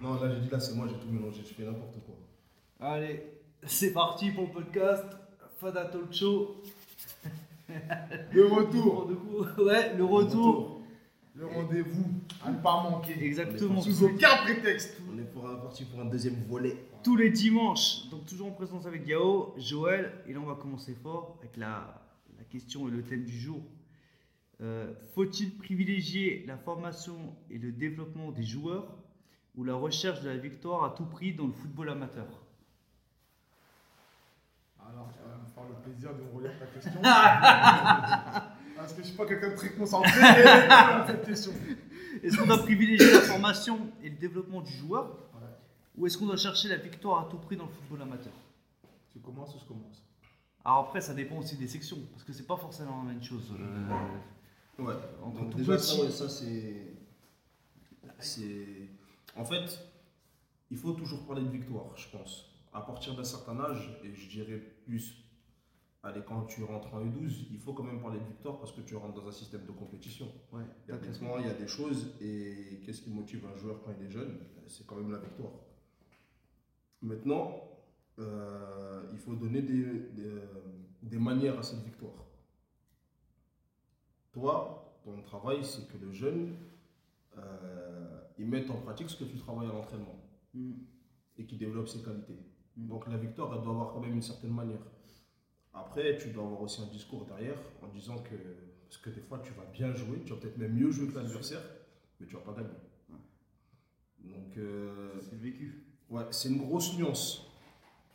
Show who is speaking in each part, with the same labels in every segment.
Speaker 1: Non, là j'ai dit là c'est moi, j'ai tout mélangé, je fais n'importe quoi.
Speaker 2: Allez, c'est parti pour le podcast. Fada Talk Show.
Speaker 1: Le retour
Speaker 2: ouais, le retour.
Speaker 1: Le rendez-vous à ne pas manquer.
Speaker 2: Exactement.
Speaker 1: Sous aucun prétexte.
Speaker 3: On est pour- parti pour un deuxième volet.
Speaker 2: Tous les dimanches. Donc toujours en présence avec Yao, Joël. Et là, on va commencer fort avec la, la question et le thème du jour. Euh, Faut-il privilégier la formation et le développement des joueurs ou la recherche de la victoire à tout prix dans le football amateur?
Speaker 1: Alors, tu vas me faire le plaisir de me relire ta question. Parce que je suis pas quelqu'un de très concentré dans cette question.
Speaker 2: Est-ce qu'on doit privilégier la formation et le développement du joueur
Speaker 1: Ouais.
Speaker 2: ou est-ce qu'on doit chercher la victoire à tout prix dans le football amateur?
Speaker 1: Tu commences ou je commence?
Speaker 2: Alors après, ça dépend aussi des sections parce que c'est pas forcément la même chose. euh,
Speaker 3: Ouais.
Speaker 2: Tout
Speaker 3: déjà,
Speaker 2: petit.
Speaker 3: ça, ouais, ça c'est. C'est. En fait, il faut toujours parler de victoire, je pense. À partir d'un certain âge, et je dirais plus. Allez, quand tu rentres en U12, il faut quand même parler de victoire parce que tu rentres dans un système de compétition.
Speaker 2: ouais,
Speaker 3: Il y a des il y a des choses, et qu'est-ce qui motive un joueur quand il est jeune? C'est quand même la victoire. Maintenant, euh, il faut donner des, des, des manières à cette victoire. Toi, ton travail, c'est que le jeune, euh, il mette en pratique ce que tu travailles à l'entraînement
Speaker 2: Mm.
Speaker 3: et qu'il développe ses qualités.
Speaker 2: Mm.
Speaker 3: Donc la victoire, elle doit avoir quand même une certaine manière. Après, tu dois avoir aussi un discours derrière en disant que, parce que des fois, tu vas bien jouer, tu vas peut-être même mieux jouer que l'adversaire, mais tu vas pas gagner. Donc, euh,
Speaker 2: C'est le vécu.
Speaker 3: ouais, c'est une grosse nuance.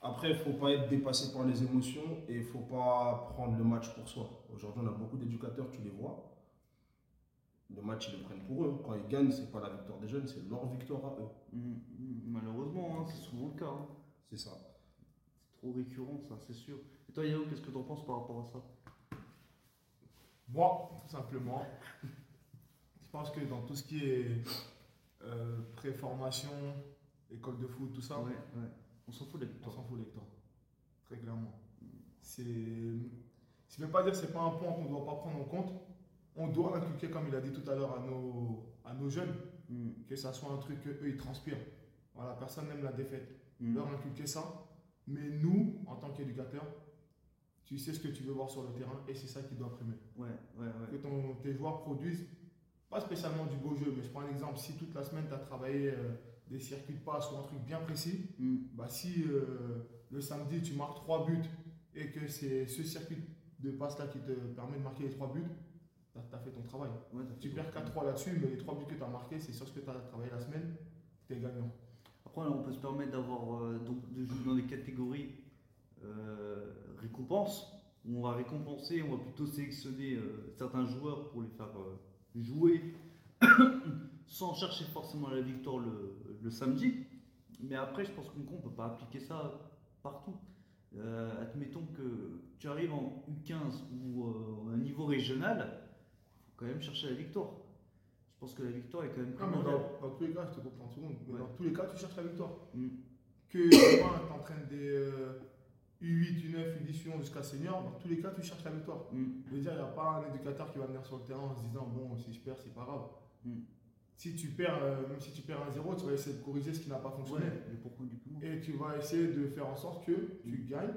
Speaker 3: Après, il ne faut pas être dépassé par les émotions et il ne faut pas prendre le match pour soi. Aujourd'hui, on a beaucoup d'éducateurs, tu les vois. Le match, ils le prennent pour eux. Quand ils gagnent, ce n'est pas la victoire des jeunes, c'est leur victoire à eux.
Speaker 2: Mm, mm, Malheureusement, hein, c'est souvent le cas. hein.
Speaker 3: C'est ça.
Speaker 2: C'est trop récurrent, ça, c'est sûr. Et toi, Yao, qu'est-ce que tu en penses par rapport à ça?
Speaker 1: Moi, tout simplement, je pense que dans tout ce qui est euh, pré-formation, école de foot, tout ça,
Speaker 2: Ouais, ouais. On s'en fout de la
Speaker 1: on
Speaker 2: victoire.
Speaker 1: s'en fout lecteur. Très clairement. C'est. Je ne veux pas dire que ce n'est pas un point qu'on ne doit pas prendre en compte. On doit l'inculquer, comme il a dit tout à l'heure, à nos, à nos jeunes,
Speaker 2: Mm,
Speaker 1: que ça soit un truc qu'eux, ils transpirent. Voilà, personne n'aime la défaite.
Speaker 2: mm.
Speaker 1: Leur inculquer ça. Mais nous, en tant qu'éducateurs, tu sais ce que tu veux voir sur le terrain et c'est ça qui doit primer.
Speaker 2: Ouais, ouais, ouais.
Speaker 1: que ton- tes joueurs produisent, pas spécialement du beau jeu, mais je prends un exemple, si toute la semaine tu as travaillé euh, des circuits de passe ou un truc bien précis,
Speaker 2: Mm.
Speaker 1: bah si euh, le samedi tu marques 3 buts et que c'est ce circuit de passe là qui te permet de marquer les 3 buts, tu as, fait ton travail.
Speaker 2: Ouais,
Speaker 1: Tu perds
Speaker 2: ton-
Speaker 1: 4-3 là-dessus, mais les 3 buts que tu as marqués, c'est sur ce que tu as travaillé la semaine, tu es gagnant.
Speaker 2: Après, on peut se permettre d'avoir euh, de jouer dans des catégories euh, récompenses où on va récompenser, on va plutôt sélectionner certains joueurs pour les faire jouer sans chercher forcément la victoire le, le samedi. Mais après, je pense qu'on ne peut pas appliquer ça partout. Euh, admettons que tu arrives en U15 ou euh, à un niveau régional, il faut quand même chercher la victoire. Je pense que la victoire est quand même
Speaker 1: mais
Speaker 2: primordiale.
Speaker 1: dans, dans tous les cas, je te comprends tout le monde, mais
Speaker 2: Ouais.
Speaker 1: dans tous les cas, tu cherches la victoire.
Speaker 2: Mm.
Speaker 1: Que tu entraînes des euh, U8, U9, U10, jusqu'à senior, dans tous les cas, tu cherches la victoire.
Speaker 2: Mm.
Speaker 1: Je veux dire, il n'y a pas un éducateur qui va venir sur le terrain en se disant bon, si je perds, c'est pas grave.
Speaker 2: Mm.
Speaker 1: Si tu perds, euh, même si tu perds un 0, tu vas essayer de corriger ce qui n'a pas fonctionné.
Speaker 2: Ouais, mais pourquoi du comment
Speaker 1: Et tu vas essayer de faire en sorte que tu gagnes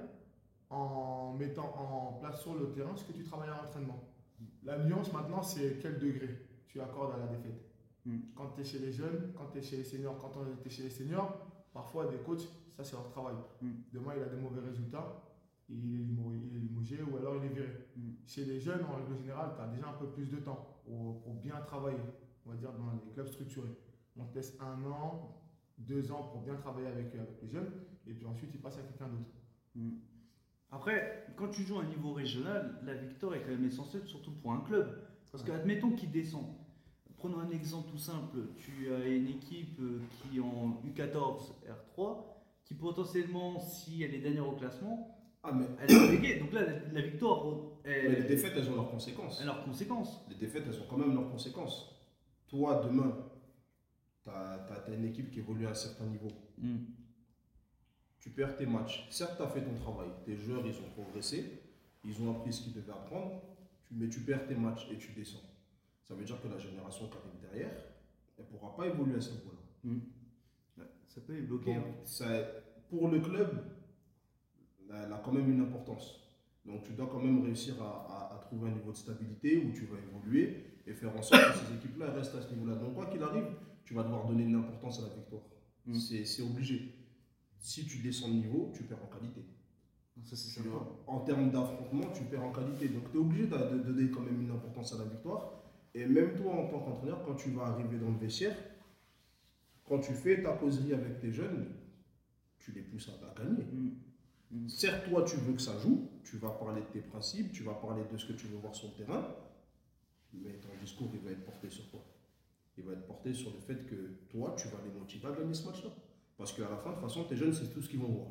Speaker 1: en mettant en place sur le terrain ce que tu travailles à l'entraînement. La nuance maintenant, c'est quel degré tu accordes à la défaite.
Speaker 2: Mm.
Speaker 1: Quand tu es chez les jeunes, quand tu es chez les seniors, quand tu es chez les seniors, parfois des coachs, ça c'est leur travail.
Speaker 2: Mm.
Speaker 1: Demain, il a des mauvais résultats, il est, il est limogé ou alors il est viré.
Speaker 2: Mm.
Speaker 1: Chez les jeunes, en règle générale, tu as déjà un peu plus de temps pour, pour bien travailler, on va dire dans les clubs structurés. On te laisse un an, deux ans pour bien travailler avec, avec les jeunes, et puis ensuite il passe à quelqu'un d'autre.
Speaker 2: Mm. Après, quand tu joues à un niveau régional, la victoire est quand même essentielle, surtout pour un club. Parce que, admettons qu'il descend. Prenons un exemple tout simple. Tu as une équipe euh, qui est en U14 R3, qui potentiellement, si elle est dernière au classement,
Speaker 3: Ah, mais,
Speaker 2: elle est reléguée. Donc là, la, la victoire
Speaker 3: mais les défaites, elles ont leurs conséquences.
Speaker 2: a leurs conséquences.
Speaker 3: Les défaites, elles ont quand même leurs conséquences. Toi, demain, tu as, une équipe qui évolue à un certain niveau.
Speaker 2: Mm.
Speaker 3: Tu perds tes matchs. Certes, tu as fait ton travail. Tes joueurs, ils ont progressé. Ils ont appris ce qu'ils devaient apprendre. Mais tu perds tes matchs et tu descends. Ça veut dire que la génération qui arrive derrière, elle ne pourra pas évoluer à ce niveau-là.
Speaker 2: Ouais, Ça peut les bloquer.
Speaker 3: Donc,
Speaker 2: hein.
Speaker 3: ça, pour le club, elle a quand même une importance. Donc, tu dois quand même réussir à, à- à trouver un niveau de stabilité où tu vas évoluer et faire en sorte que ces équipes-là restent à ce niveau-là. Donc, quoi qu'il arrive, tu vas devoir donner une importance à la victoire.
Speaker 2: Mm.
Speaker 3: C'est c'est obligé. Si tu descends de niveau, tu perds en qualité.
Speaker 2: Ça, c'est
Speaker 3: en termes d'affrontement, tu perds en qualité. Donc, tu es obligé de, de donner quand même une importance à la victoire. Et même toi, en tant qu'entraîneur, quand tu vas arriver dans le vestiaire, quand tu fais ta causerie avec tes jeunes, tu les pousses à, à gagner.
Speaker 2: Mm. Mm.
Speaker 3: Certes, toi, tu veux que ça joue, tu vas parler de tes principes, tu vas parler de ce que tu veux voir sur le terrain, mais ton discours, il va être porté sur quoi Il va être porté sur le fait que toi, tu vas les motiver à gagner ce match-là. Parce qu'à la fin, de toute façon, tes jeunes, c'est tout ce qu'ils vont voir.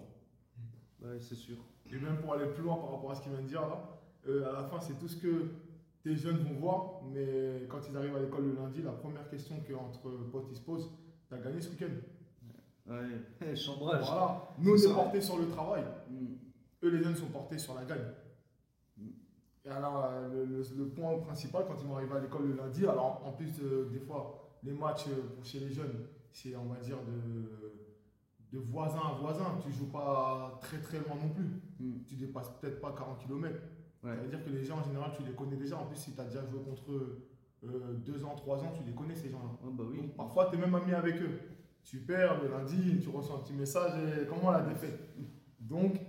Speaker 2: Ouais, c'est sûr.
Speaker 1: Et même pour aller plus loin par rapport à ce qu'il vient de dire là, euh, à la fin, c'est tout ce que tes jeunes vont voir, mais quand ils arrivent à l'école le lundi, la première question qu'entre potes ils se posent, t'as gagné ce week-end?
Speaker 2: Ouais, chambrage.
Speaker 1: Voilà, nous on
Speaker 3: C'est
Speaker 1: est portés sur le travail,
Speaker 2: Mm.
Speaker 1: eux les jeunes sont portés sur la gagne.
Speaker 2: Mm.
Speaker 1: Et alors, euh, le, le- le point principal quand ils vont arriver à l'école le lundi, alors en plus euh, des fois, les matchs euh, pour chez les jeunes, c'est on va dire de, de voisin à voisin, tu joues pas très très loin non plus.
Speaker 2: Mm.
Speaker 1: Tu dépasses peut-être pas 40 km.
Speaker 2: Ouais.
Speaker 1: Ça veut dire que les gens en général, tu les connais déjà. En plus, si tu as déjà joué contre eux 2 ans, 3 ans, tu les connais ces gens-là.
Speaker 2: Ah bah oui.
Speaker 1: Donc, parfois, tu es même ami avec eux. Tu perds le lundi, tu reçois un petit message et comment la défaite? Donc,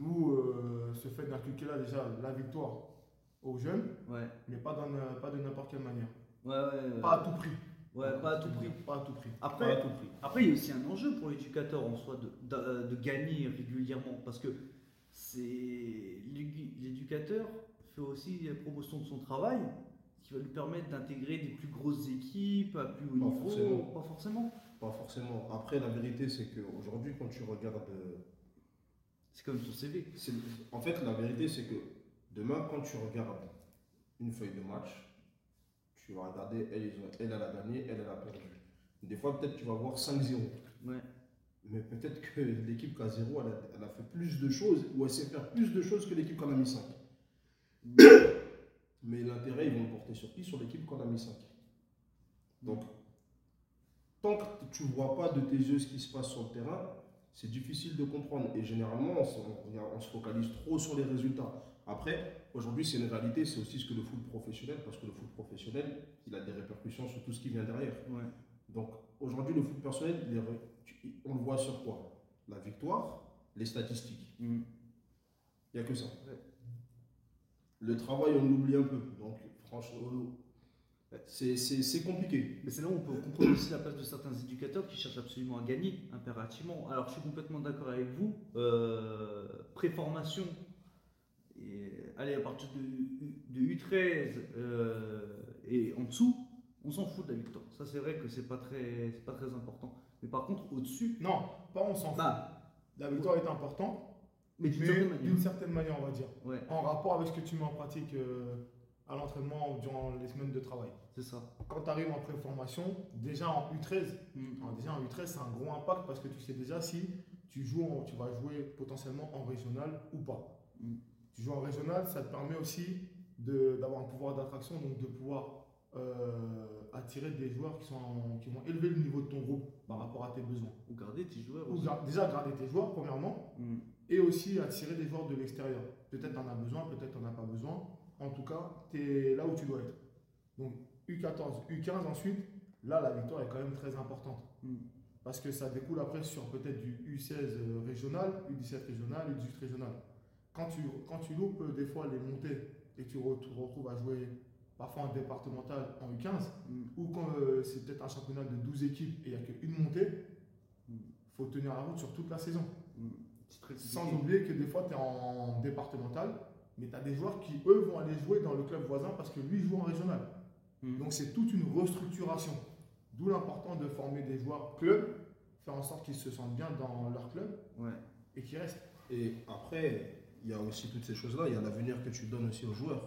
Speaker 1: d'où euh, ce fait d'inculquer là déjà la victoire aux jeunes,
Speaker 2: Ouais.
Speaker 1: mais pas, dans, pas de n'importe quelle manière.
Speaker 2: Ouais, ouais. ouais.
Speaker 1: Pas à tout prix.
Speaker 2: Ouais, pas à tout prix.
Speaker 1: Pas à tout prix.
Speaker 3: Pas à
Speaker 2: Après,
Speaker 3: tout prix.
Speaker 2: après, il y a aussi un enjeu pour l'éducateur en soi de, de, de gagner régulièrement parce que c'est l'éducateur fait aussi la promotion de son travail qui va lui permettre d'intégrer des plus grosses équipes à plus haut
Speaker 3: Pas
Speaker 2: niveau.
Speaker 3: forcément.
Speaker 2: Pas forcément.
Speaker 3: Pas forcément. Après, la vérité, c'est qu'aujourd'hui, quand tu regardes.
Speaker 2: C'est comme ton CV.
Speaker 3: En fait, la vérité, c'est que demain, quand tu regardes une feuille de match, tu vas regarder, elle, elle, elle a gagné, elle, elle a perdu. Des fois, peut-être tu vas voir 5-0.
Speaker 2: Ouais.
Speaker 3: Mais peut-être que l'équipe qui a 0, elle a, elle a fait plus de choses, ou elle sait faire plus de choses que l'équipe qui en a mis 5. Mais l'intérêt, ils vont le porter sur qui? Sur l'équipe qu'on a mis 5. Donc, tant que tu ne vois pas de tes yeux ce qui se passe sur le terrain, c'est difficile de comprendre. Et généralement, on, se- on focalise trop sur les résultats. Après, aujourd'hui, c'est une réalité, c'est aussi ce que le foot professionnel, parce que le foot professionnel, il a des répercussions sur tout ce qui vient derrière.
Speaker 2: Ouais.
Speaker 3: Donc, aujourd'hui, le foot personnel, est on le voit sur quoi? La victoire, les statistiques.
Speaker 2: Mm.
Speaker 3: Il n'y a que ça.
Speaker 2: Ouais.
Speaker 3: Le travail, on l'oublie un peu. Donc, franchement, c'est compliqué.
Speaker 2: Mais c'est là où on peut comprendre aussi la place de certains éducateurs qui cherchent absolument à gagner, impérativement. Alors je suis complètement d'accord avec vous. Euh, Préformation, allez, à partir de, U- de U13 euh, et en dessous, on s'en fout de la victoire. Ça c'est vrai que c'est pas très, pas très important. Mais par contre, au-dessus,
Speaker 1: Non, pas on s'en fout.
Speaker 2: bah,
Speaker 1: La victoire est importante,
Speaker 2: mais d'une certaine manière.
Speaker 1: d'une certaine manière, on va dire.
Speaker 2: Ouais,
Speaker 1: En rapport avec ce que tu mets en pratique euh, à l'entraînement ou durant les semaines de travail.
Speaker 2: C'est ça.
Speaker 1: Quand tu arrives en préformation, déjà en U13,
Speaker 2: Mm.
Speaker 1: déjà en U13, c'est un gros impact parce que tu sais déjà si tu joues, en- tu vas jouer potentiellement en régional ou pas.
Speaker 2: Mm.
Speaker 1: Tu joues en régional, ça te permet aussi d'avoir un pouvoir d'attraction, donc de pouvoir euh, attirer des joueurs qui, sont, qui vont élever le niveau de ton groupe par rapport à tes besoins.
Speaker 2: Ou garder tes joueurs
Speaker 1: Ou
Speaker 2: aussi.
Speaker 1: gar- déjà garder tes joueurs, premièrement,
Speaker 2: Mm.
Speaker 1: et aussi attirer des joueurs de l'extérieur. Peut-être tu en as besoin, peut-être tu n'en as pas besoin. En tout cas, tu es là où tu dois être. Donc U14, U15 ensuite, là la victoire est quand même très importante.
Speaker 2: Mm.
Speaker 1: Parce que ça découle après sur peut-être du U16 euh, régional, U17 régional, U18 régional. Quand tu, quand tu loupes euh, des fois les montées et que tu re- te retrouves à jouer parfois en départemental en U15,
Speaker 2: Mm.
Speaker 1: ou quand euh, c'est peut-être un championnat de 12 équipes et il n'y a qu'une montée, il
Speaker 2: Mm.
Speaker 1: faut tenir la route sur toute la saison. Sans oublier que des fois, tu es en départemental, mais tu as des joueurs qui, eux, vont aller jouer dans le club voisin parce que lui joue en régional.
Speaker 2: Mm.
Speaker 1: Donc, c'est toute une restructuration. D'où l'important de former des joueurs club, faire en sorte qu'ils se sentent bien dans leur club
Speaker 2: Ouais.
Speaker 1: et qu'ils restent.
Speaker 3: Et après, il y a aussi toutes ces choses-là. Il y a l'avenir que tu donnes aussi aux joueurs.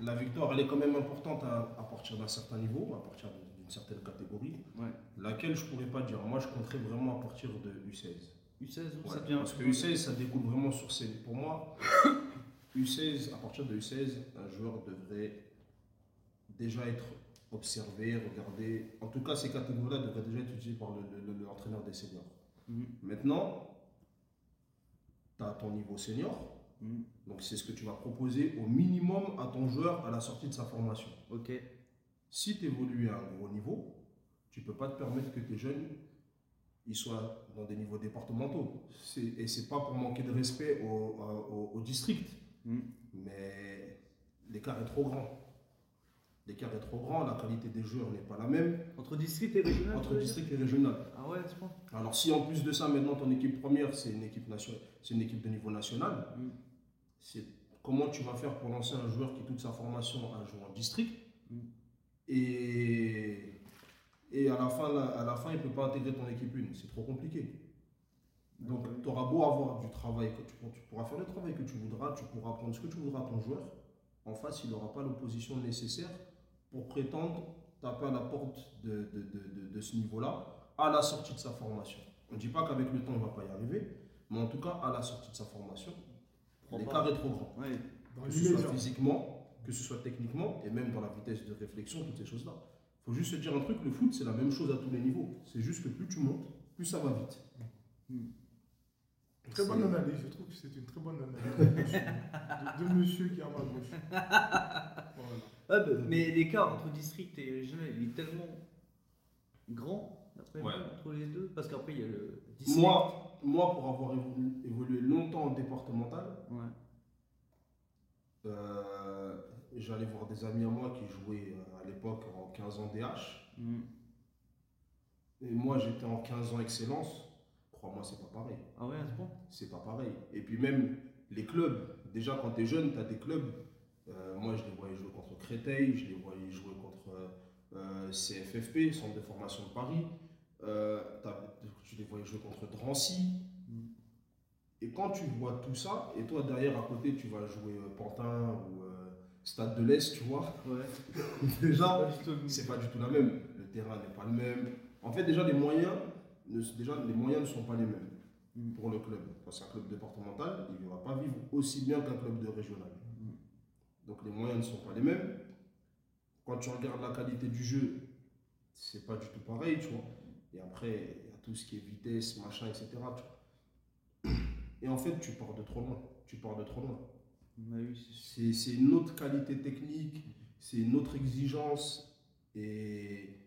Speaker 3: La victoire, elle est quand même importante à, à partir d'un certain niveau, à partir d'une certaine catégorie,
Speaker 2: Ouais.
Speaker 3: laquelle je pourrais pas dire. Moi, je compterais vraiment à partir de U16.
Speaker 2: U16, où
Speaker 3: Ouais,
Speaker 2: ça devient.
Speaker 3: parce que U16, ça découle vraiment sur ces. Pour moi, U16, à partir de U16, un joueur devrait déjà être observer, regarder. En tout cas, ces catégories-là devraient déjà être utilisées par le- le- le- l'entraîneur des seniors.
Speaker 2: Mhm.
Speaker 3: Maintenant, tu as ton niveau senior.
Speaker 2: Mhm.
Speaker 3: Donc, c'est ce que tu vas proposer au minimum à ton joueur à la sortie de sa formation.
Speaker 2: Ok.
Speaker 3: Si tu évolues à un gros niveau, tu ne peux pas te permettre que tes jeunes ils soient dans des niveaux départementaux. Et c'est pas pour manquer de respect au, au- au district,
Speaker 2: Mhm.
Speaker 3: mais l'écart est trop grand. L'écart est trop grand, la qualité des joueurs n'est pas la même
Speaker 2: Entre district et régional
Speaker 3: entre district et régional.
Speaker 2: Ah ouais, à ce point
Speaker 3: Alors si en plus de ça, maintenant ton équipe première, c'est une équipe nationale, c'est une équipe de niveau national,
Speaker 2: Mhm.
Speaker 3: c'est comment tu vas faire pour lancer un joueur qui toute sa formation a joué en district
Speaker 2: Mhm.
Speaker 3: et, et à la fin, à la fin, il ne peut pas intégrer ton équipe une. C'est trop compliqué. Donc tu auras beau avoir du travail, que tu, tu pourras faire le travail que tu voudras, tu pourras prendre ce que tu voudras à ton joueur. En face, il n'aura pas l'opposition nécessaire pour prétendre taper à la porte de, de- de- de- de ce niveau-là à la sortie de sa formation. On ne dit pas qu'avec le temps, il ne va pas y arriver, mais en tout cas, à la sortie de sa formation, l'écart
Speaker 2: pas.
Speaker 3: est trop grand.
Speaker 2: Ouais.
Speaker 1: Dans
Speaker 3: Que ce soit physiquement, que ce soit techniquement, et même dans la vitesse de réflexion, toutes ces choses-là. Il faut juste se dire un truc, le foot, c'est la même chose à tous les niveaux. C'est juste que plus tu montes, plus ça va vite.
Speaker 1: Très bonne analyse, je trouve que c'est une très bonne analyse de monsieur, de, de monsieur qui est à ma gauche. Voilà.
Speaker 2: Bah, mais l'écart entre district et régional, il est tellement grand,
Speaker 3: Ouais.
Speaker 2: moi, entre les deux. Parce qu'après, il y a le district.
Speaker 3: Moi, moi, pour avoir évolu- évolué longtemps en départemental,
Speaker 2: Ouais.
Speaker 3: euh, j'allais voir des amis à moi qui jouaient euh, à l'époque en 15 ans DH.
Speaker 2: Mhm.
Speaker 3: Et moi, j'étais en 15 ans excellence. Crois-moi, c'est pas pareil.
Speaker 2: Ah ouais, à ce point?
Speaker 3: C'est pas pareil. Et puis même les clubs, déjà quand tu es jeune, tu as des clubs. Euh, moi, je les voyais jouer contre Créteil, je les voyais jouer contre euh, CFFP, Centre de formation de Paris. Euh, je les voyais jouer contre Drancy.
Speaker 2: Mm.
Speaker 3: Et quand tu vois tout ça, et toi derrière à côté, tu vas jouer euh, Pantin ou euh, Stade de l'Est, tu vois,
Speaker 2: Ouais.
Speaker 3: déjà, c'est pas du tout la même. Le terrain n'est pas le même. En fait, déjà, les moyens ne, déjà, les moyens ne sont pas les mêmes pour le club. Parce qu'un club départemental, il ne va pas vivre aussi bien qu'un club de régional.
Speaker 2: Mm.
Speaker 3: Donc les moyens ne sont pas les mêmes. Quand tu regardes la qualité du jeu, c'est pas du tout pareil, tu vois. Et après, il y a tout ce qui est vitesse, machin, etc. tu vois. Et en fait, tu pars de trop loin. Tu pars de trop loin.
Speaker 2: C'est
Speaker 3: une autre qualité technique, c'est une autre exigence. Et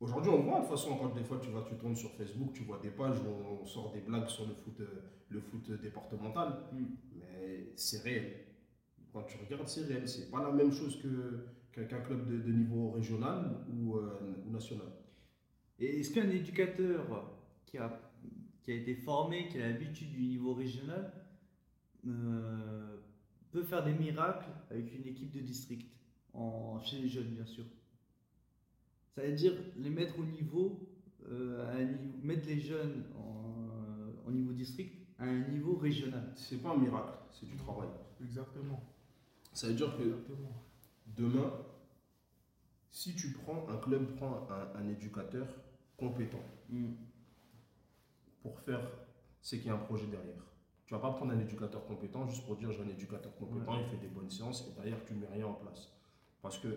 Speaker 3: aujourd'hui, on voit de toute façon, quand des fois tu vas, tu tournes sur Facebook, tu vois des pages où on sort des blagues sur le foot, euh, le foot départemental,
Speaker 2: Mm.
Speaker 3: mais c'est réel. Quand tu regardes, c'est réel. C'est pas la même chose que qu'un club de, de niveau régional ou, euh, ou national.
Speaker 2: Et est-ce qu'un éducateur qui a, qui a été formé, qui a l'habitude du niveau régional, euh, peut faire des miracles avec une équipe de district, en, chez les jeunes bien sûr? Ça veut dire les mettre au niveau, euh, à un niveau- mettre les jeunes en, en niveau district à un niveau régional.
Speaker 3: C'est pas un miracle, c'est du travail.
Speaker 1: Exactement.
Speaker 3: Ça veut dire que
Speaker 1: Exactement.
Speaker 3: Demain, si tu prends, un club prend un, un éducateur compétent
Speaker 2: Mm.
Speaker 3: pour faire, c'est qu'il y a un projet derrière. Tu vas pas prendre un éducateur compétent juste pour dire j'ai un éducateur compétent, il fait des bonnes séances et derrière tu mets rien en place. Parce que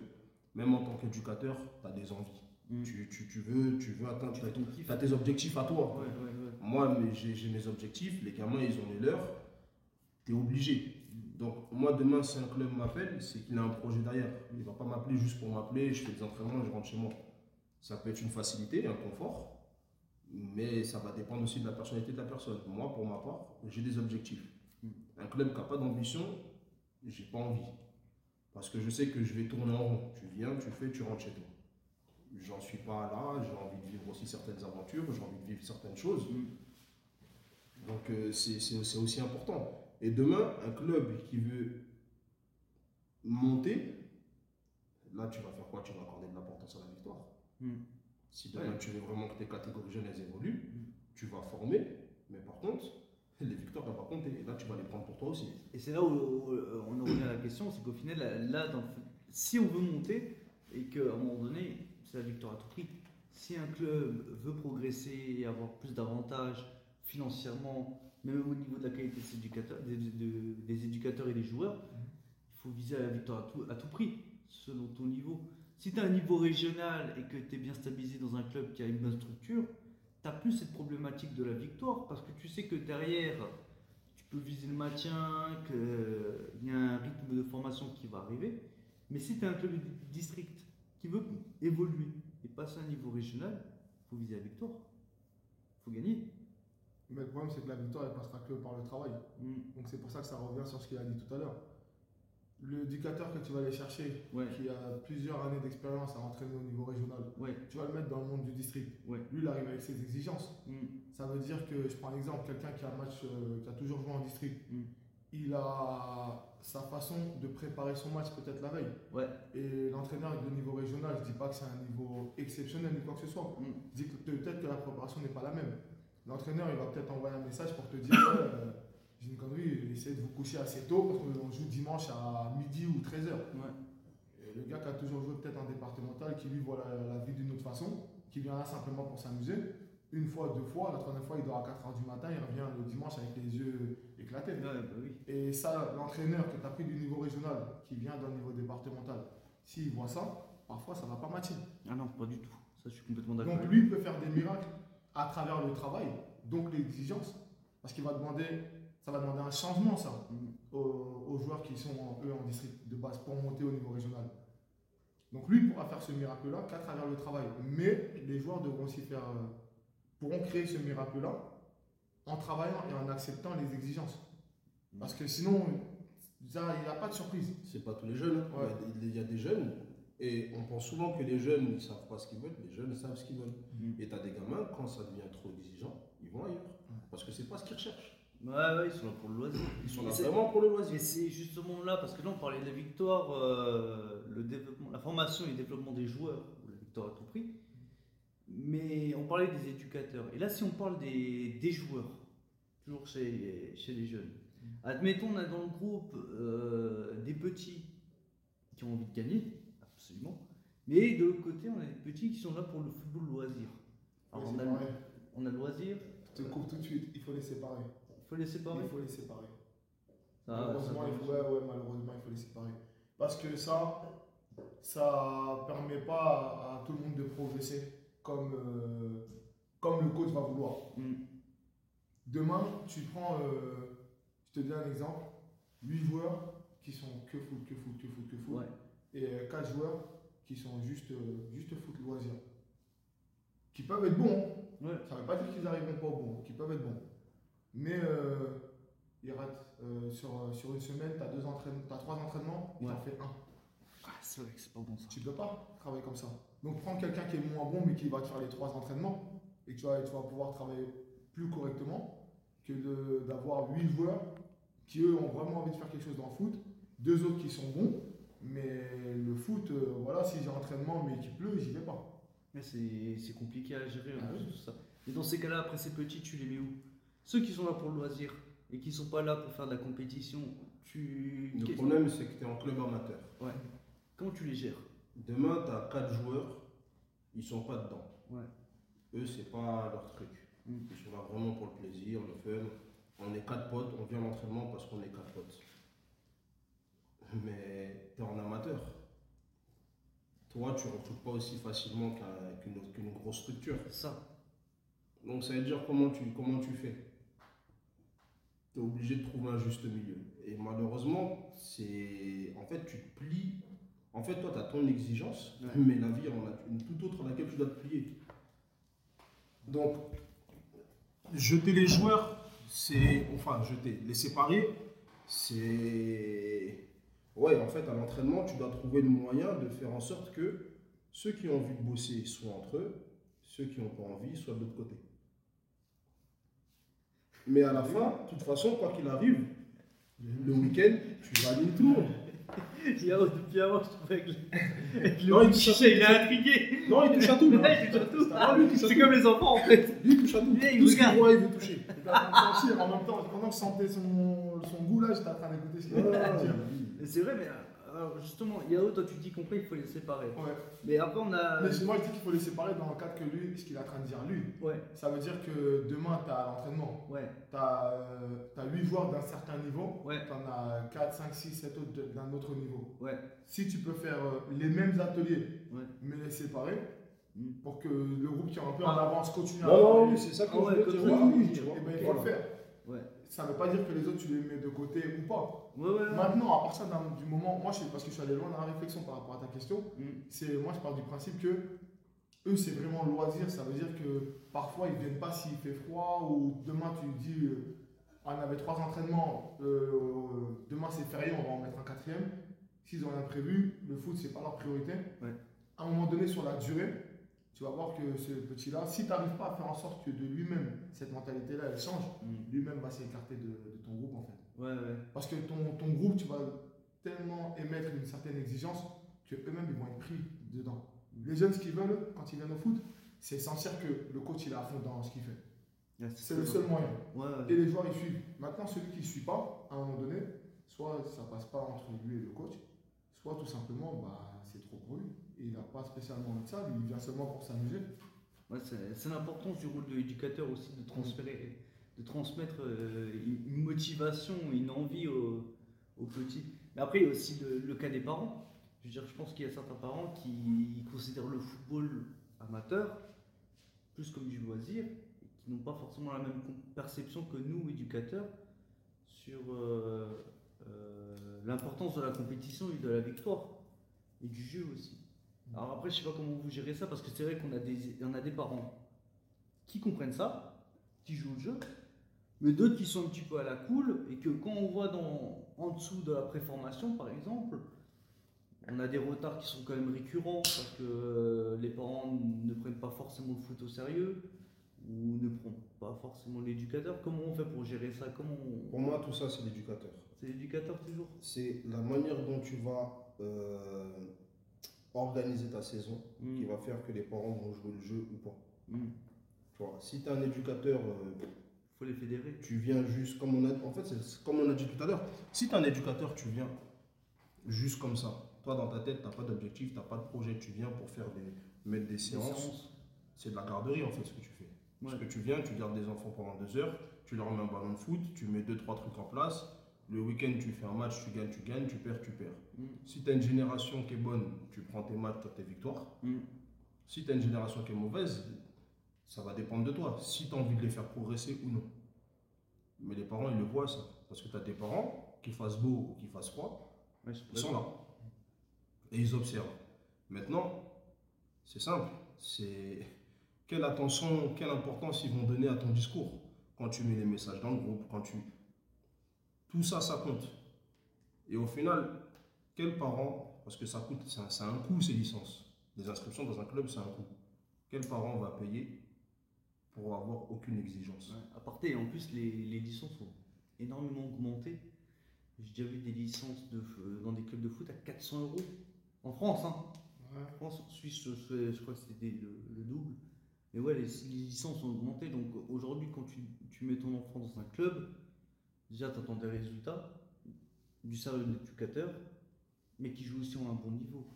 Speaker 3: même en tant qu'éducateur, tu as des envies.
Speaker 2: Mm.
Speaker 3: Tu, tu- tu veux, tu veux atteindre,
Speaker 2: Tu
Speaker 3: as tes objectifs à toi.
Speaker 2: Ouais, ouais, ouais.
Speaker 3: Moi, j'ai j'ai mes objectifs, les gamins, ils ont les leurs, tu es obligé. Donc, moi, demain, si un club m'appelle, c'est qu'il a un projet derrière. Il ne va pas m'appeler juste pour m'appeler, je fais des entraînements, je rentre chez moi. Ça peut être une facilité, un confort, mais ça va dépendre aussi de la personnalité de la personne. Moi, pour ma part, j'ai des objectifs. Un club qui n'a pas d'ambition, j'ai pas envie. Parce que je sais que je vais tourner en rond. Tu viens, tu fais, tu rentres chez toi. J'en suis pas là, j'ai envie de vivre aussi certaines aventures, j'ai envie de vivre certaines choses.
Speaker 2: Mm.
Speaker 3: Donc euh, c'est aussi important. Et demain, un club qui veut monter, là tu vas faire quoi? Tu vas accorder de l'importance à la victoire.
Speaker 2: Mm.
Speaker 3: Si demain
Speaker 2: Ouais.
Speaker 3: tu veux vraiment que tes catégories jeunes évoluent,
Speaker 2: Mm.
Speaker 3: tu vas former, mais par contre, les victoires elles vont compter. Et là tu vas les prendre pour toi aussi.
Speaker 2: Et c'est là où, où, euh, on en revient à la question, c'est qu'au final, là, dans si on veut monter et qu'à un moment donné, c'est la victoire à tout prix. Si un club veut progresser et avoir plus d'avantages financièrement, même au niveau de la qualité de ses éducateurs, des, de- des éducateurs et des joueurs, il faut viser à la victoire à tout, à tout prix, selon ton niveau. Si tu as un niveau régional et que tu es bien stabilisé dans un club qui a une bonne structure, tu plus cette problématique de la victoire parce que tu sais que derrière, tu peux viser le maintien, qu'il y a un rythme de formation qui va arriver. Mais si tu es un club district qui veut évoluer et passer à un niveau régional, il faut viser la victoire. Il faut gagner.
Speaker 1: Mais le problème, c'est que la victoire, elle passera que par le travail.
Speaker 2: Mm.
Speaker 1: Donc c'est pour ça que ça revient sur ce qu'il a dit tout à l'heure. L'éducateur que tu vas aller chercher,
Speaker 2: Ouais.
Speaker 1: qui a plusieurs années d'expérience à entraîner au niveau régional,
Speaker 2: Ouais.
Speaker 1: tu vas le mettre dans le monde du district.
Speaker 2: Ouais.
Speaker 1: Lui, il arrive avec ses exigences.
Speaker 2: Mm.
Speaker 1: Ça veut dire que, je prends l'exemple, quelqu'un qui a un match, euh, qui a toujours joué en district,
Speaker 2: Mm.
Speaker 1: il a sa façon de préparer son match peut-être la veille. Et l'entraîneur de niveau régional, je dis pas que c'est un niveau exceptionnel ni quoi que ce soit.
Speaker 2: Mm.
Speaker 1: Je dis que peut-être que la préparation n'est pas la même. L'entraîneur, il va peut-être envoyer un message pour te dire euh, j'ai une connerie, essayez de vous coucher assez tôt parce qu'on joue dimanche à midi ou 13h.
Speaker 2: Ouais.
Speaker 1: Et le gars qui a toujours joué peut-être en départemental, qui lui voit la, la vie d'une autre façon, qui vient là simplement pour s'amuser, une fois, deux fois, la troisième fois, il dort à 4h du matin, il revient le dimanche avec les yeux éclatés.
Speaker 2: Ouais, bah oui.
Speaker 1: Et ça, l'entraîneur que tu as pris du niveau régional, qui vient d'un niveau départemental, s'il voit ça, parfois ça ne va pas matcher.
Speaker 2: Ah non, pas du tout. Ça, je suis complètement d'accord.
Speaker 1: Donc lui il peut faire des miracles à travers le travail, donc l'exigence, parce qu'il va demander, ça va demander un changement ça aux, aux joueurs qui sont en- eux en district de base pour monter au niveau régional. Donc lui pourra faire ce miracle-là qu'à travers le travail, mais les joueurs devront aussi faire, euh, pourront créer ce miracle-là en travaillant et en acceptant les exigences. Parce que sinon, il n'y a pas de surprise.
Speaker 3: C'est pas tous les jeunes. hein.
Speaker 1: Ouais.
Speaker 3: Il, y a des, il y a des jeunes, et on pense souvent que les jeunes ne savent pas ce qu'ils veulent. Les jeunes savent ce qu'ils veulent.
Speaker 2: Mm.
Speaker 3: Et tu as des gamins, quand ça devient trop exigeant, ils vont ailleurs. Parce que c'est pas ce qu'ils recherchent.
Speaker 2: Ouais, ouais, ils sont là pour le loisir.
Speaker 3: Ils sont là
Speaker 2: c'est-
Speaker 3: vraiment pour le loisir.
Speaker 2: Et c'est justement là, parce que là on parlait de la victoire, euh, le développement, la formation et le développement des joueurs, la victoire à tout prix, mais on parlait des éducateurs. Et là, si on parle des, des joueurs, toujours chez, chez les jeunes, admettons, on a dans le groupe euh, des petits qui ont envie de gagner, absolument, mais de l'autre côté, on a des petits qui sont là pour le football loisir. Alors, on, a, on a le loisir,
Speaker 1: Je te coupe tout de suite, il faut les séparer.
Speaker 2: Il faut les séparer.
Speaker 1: Il faut les séparer.
Speaker 2: Ça,
Speaker 1: malheureusement, il faut, ouais, ouais, malheureusement, il faut les séparer. Parce que ça, ça permet pas à, à tout le monde de progresser comme, euh, comme le coach va vouloir.
Speaker 2: Mm.
Speaker 1: Demain, tu prends, euh, je te donne un exemple, 8 joueurs qui sont que foot, que foot, que foot, que foot,
Speaker 2: Ouais.
Speaker 1: et 4 joueurs qui sont juste, euh, juste foot loisir. Qui peuvent être bons.
Speaker 2: Ouais.
Speaker 1: ça ne veut pas dire qu'ils n'arriveront pas au bon, qu'ils peuvent être bons. Mais euh, ils ratent. Euh, sur, euh, sur une semaine, tu as, deux as trois entraînements, tu
Speaker 2: Ouais.
Speaker 1: en fais un.
Speaker 2: Ah, c'est vrai que c'est pas bon ça.
Speaker 1: Tu ne peux pas travailler comme ça. Donc prends quelqu'un qui est moins bon mais qui va te faire les trois entraînements et que tu vas, tu vas pouvoir travailler plus correctement que d'avoir huit joueurs qui eux ont vraiment envie de faire quelque chose dans le foot, deux autres qui sont bons, mais le foot, euh, voilà, si j'ai entraînement mais qu'il pleut, j'y vais pas.
Speaker 2: Mais c'est compliqué à gérer en
Speaker 1: Ah
Speaker 2: plus,
Speaker 1: oui.
Speaker 2: tout ça. Et dans ces cas-là, après ces petits, tu les mets où? Ceux qui sont là pour le loisir et qui sont pas là pour faire de la compétition, tu.
Speaker 3: Le problème, c'est que tu es en club amateur.
Speaker 2: Ouais. Comment tu les gères?
Speaker 3: Demain, tu as 4 joueurs, ils sont pas dedans.
Speaker 2: Ouais.
Speaker 3: Eux, c'est pas leur truc.
Speaker 2: Mm.
Speaker 3: Ils sont là vraiment pour le plaisir, le fun. On est quatre potes, on vient à l'entraînement parce qu'on est quatre potes. Mais tu es en amateur. Toi, tu ne recrutes pas aussi facilement qu'un- qu'une qu'une grosse structure.
Speaker 2: Ça.
Speaker 3: Donc ça veut dire comment tu, comment tu fais? Tu es obligé de trouver un juste milieu. Et malheureusement, c'est en fait tu te plies. En fait, toi, tu as ton exigence,
Speaker 2: Ouais.
Speaker 3: mais la vie en a une toute autre à laquelle tu dois te plier. Donc, jeter les joueurs, c'est. Enfin, jeter, les séparer, c'est. Ouais, en fait, à l'entraînement, tu dois trouver le moyen de faire en sorte que ceux qui ont envie de bosser soient entre eux, ceux qui n'ont pas envie soient de l'autre côté. Mais à la fin, de toute façon, quoi qu'il arrive, le week-end, tu valides tout le monde.
Speaker 2: Yao, depuis avant, je trouvais que le,
Speaker 3: Non, il touche à tout.
Speaker 2: il est intrigué.
Speaker 3: Non, il touche à tout.
Speaker 2: Ouais, il touche à tout.
Speaker 3: Ah, lui, il touche à
Speaker 2: C'est
Speaker 3: tout.
Speaker 2: comme les enfants en fait.
Speaker 3: Lui, il touche à tout.
Speaker 2: Il
Speaker 3: Tout ce qu'il voit, il veut toucher.
Speaker 1: En même temps, pendant que je sentais son, son goût là, j'étais en train d'écouter ce qu'il avait à dire.
Speaker 2: Mais C'est vrai, mais euh, alors, justement, Yao, toi tu dis qu'on il faut les séparer.
Speaker 1: Ouais.
Speaker 2: Mais après, on a.
Speaker 1: Mais moi, je dis qu'il faut les séparer dans le cadre que lui, ce qu'il est en train de dire lui.
Speaker 2: Ouais,
Speaker 1: Ça veut dire que demain, tu as l'entraînement.
Speaker 2: ouais,
Speaker 1: Tu as, 8 joueurs d'un certain niveau.
Speaker 2: ouais,
Speaker 1: Tu en as 4, 5, 6, 7 autres d'un autre niveau.
Speaker 2: ouais.
Speaker 1: Si tu peux faire euh, les mêmes ateliers,
Speaker 2: Ouais.
Speaker 1: mais les séparer,
Speaker 2: Mm.
Speaker 1: pour que le groupe qui est un peu en avance continue à
Speaker 3: Non, oui, c'est ça que
Speaker 2: Ah comme
Speaker 3: dire. vois.
Speaker 1: eh ben, il faut le faire.
Speaker 2: Ouais.
Speaker 1: Ça ne veut pas dire que les autres, tu les mets de côté ou pas.
Speaker 2: Ouais, ouais, ouais.
Speaker 1: Maintenant, à partir du moment, moi, je, parce que je suis allé loin dans la réflexion par rapport à ta question,
Speaker 2: Mm.
Speaker 1: c'est moi, je parle du principe que eux, c'est vraiment loisir. Ça veut dire que parfois, ils viennent pas s'il fait froid ou demain, tu dis, euh, on avait trois entraînements, euh, demain c'est férié, on va en mettre un quatrième. S'ils ont rien prévu, le foot, c'est pas leur priorité. À un moment donné, sur la durée, tu vas voir que ce petit-là, si tu n'arrives pas à faire en sorte que de lui-même, cette mentalité-là, elle change,
Speaker 2: Mm.
Speaker 1: lui-même va s'écarter de, de ton groupe en fait.
Speaker 2: Ouais, ouais.
Speaker 1: Parce que ton, ton groupe, tu vas tellement émettre une certaine exigence que eux-mêmes, ils vont être pris dedans. Les jeunes, ce qu'ils veulent, quand ils viennent au foot, c'est sentir que le coach, il est à fond dans ce qu'il fait. C'est le seul moyen.
Speaker 2: Ouais,
Speaker 1: Et les joueurs, ils suivent. Maintenant, celui qui ne suit pas, à un moment donné, soit ça passe pas entre lui et le coach, soit tout simplement, bah, c'est trop pour lui. Et il n'a pas spécialement envie de ça, lui, il vient seulement pour s'amuser.
Speaker 2: Ouais, c'est l'importance du rôle de l'éducateur aussi de transférer, de transmettre euh, une motivation, une envie aux, petits. Mais après, il y a aussi le, cas des parents. Je je pense qu'il y a certains parents qui considèrent le football amateur plus comme du loisir et qui n'ont pas forcément la même perception que nous, éducateurs, sur euh, euh, l'importance de la compétition et de la victoire et du jeu aussi. Alors après, je sais pas comment vous gérez ça parce que c'est vrai qu'on a des, a des parents qui comprennent ça, qui jouent au jeu, mais d'autres qui sont un petit peu à la cool et que quand on voit dans, en dessous de la préformation par exemple, on a des retards qui sont quand même récurrents parce que euh, les parents ne prennent pas forcément le foot au sérieux ou ne prennent pas forcément l'éducateur. Comment on fait pour gérer ça? Comment on-
Speaker 3: Pour moi, tout ça, c'est l'éducateur.
Speaker 2: C'est l'éducateur toujours?
Speaker 3: C'est la manière dont tu vas euh, organiser ta saison qui
Speaker 2: Mm.
Speaker 3: va faire que les parents vont jouer le jeu ou pas.
Speaker 2: Mm.
Speaker 3: Tu vois, si tu es un éducateur, euh,
Speaker 2: Faut les fédérer.
Speaker 3: tu viens juste comme on a en fait c'est comme on a dit tout à l'heure. Si tu es un éducateur tu viens juste comme ça. Toi dans ta tête tu n'as pas d'objectif tu n'as pas de projet. Tu viens pour faire des mettre des séances. c'est de la garderie en fait ce que tu fais. Parce que tu viens tu gardes des enfants pendant deux heures tu leur mets un ballon de foot tu mets deux trois trucs en place. Le week-end tu fais un match tu gagnes tu gagnes tu perds tu perds.
Speaker 2: Mm.
Speaker 3: si tu as une génération qui est bonne tu prends tes matchs tu as tes victoires.
Speaker 2: Mm.
Speaker 3: si tu as une génération qui est mauvaise, ça va dépendre de toi. Si tu as envie de les faire progresser ou non. Mais les parents, ils le voient ça. Parce que tu as des parents, qu'il fasse beau ou qu'il fasse froid,
Speaker 2: Ouais,
Speaker 3: ils sont là. Et ils observent. Maintenant, c'est simple. C'est quelle attention, quelle importance ils vont donner à ton discours. Quand tu mets les messages dans le groupe, quand tu... Tout ça, ça compte. Et au final, quel parent, parce que ça coûte, c'est un, c'est un coût ces licences. Les inscriptions dans un club, c'est un coût. Quel parent va payer pour avoir aucune exigence
Speaker 2: Ouais. À part, en plus, les, les licences ont énormément augmenté. J'ai déjà vu des licences de, f- dans des clubs de foot à 400 euros. En France, hein. En France, en Suisse, je, je- je crois que c'était le, le double. Mais ouais, les, les licences ont augmenté. Donc aujourd'hui, quand tu, tu mets ton enfant dans un club, déjà, tu attends des résultats, du sérieux de l'éducateur, mais qui joue aussi à un bon niveau.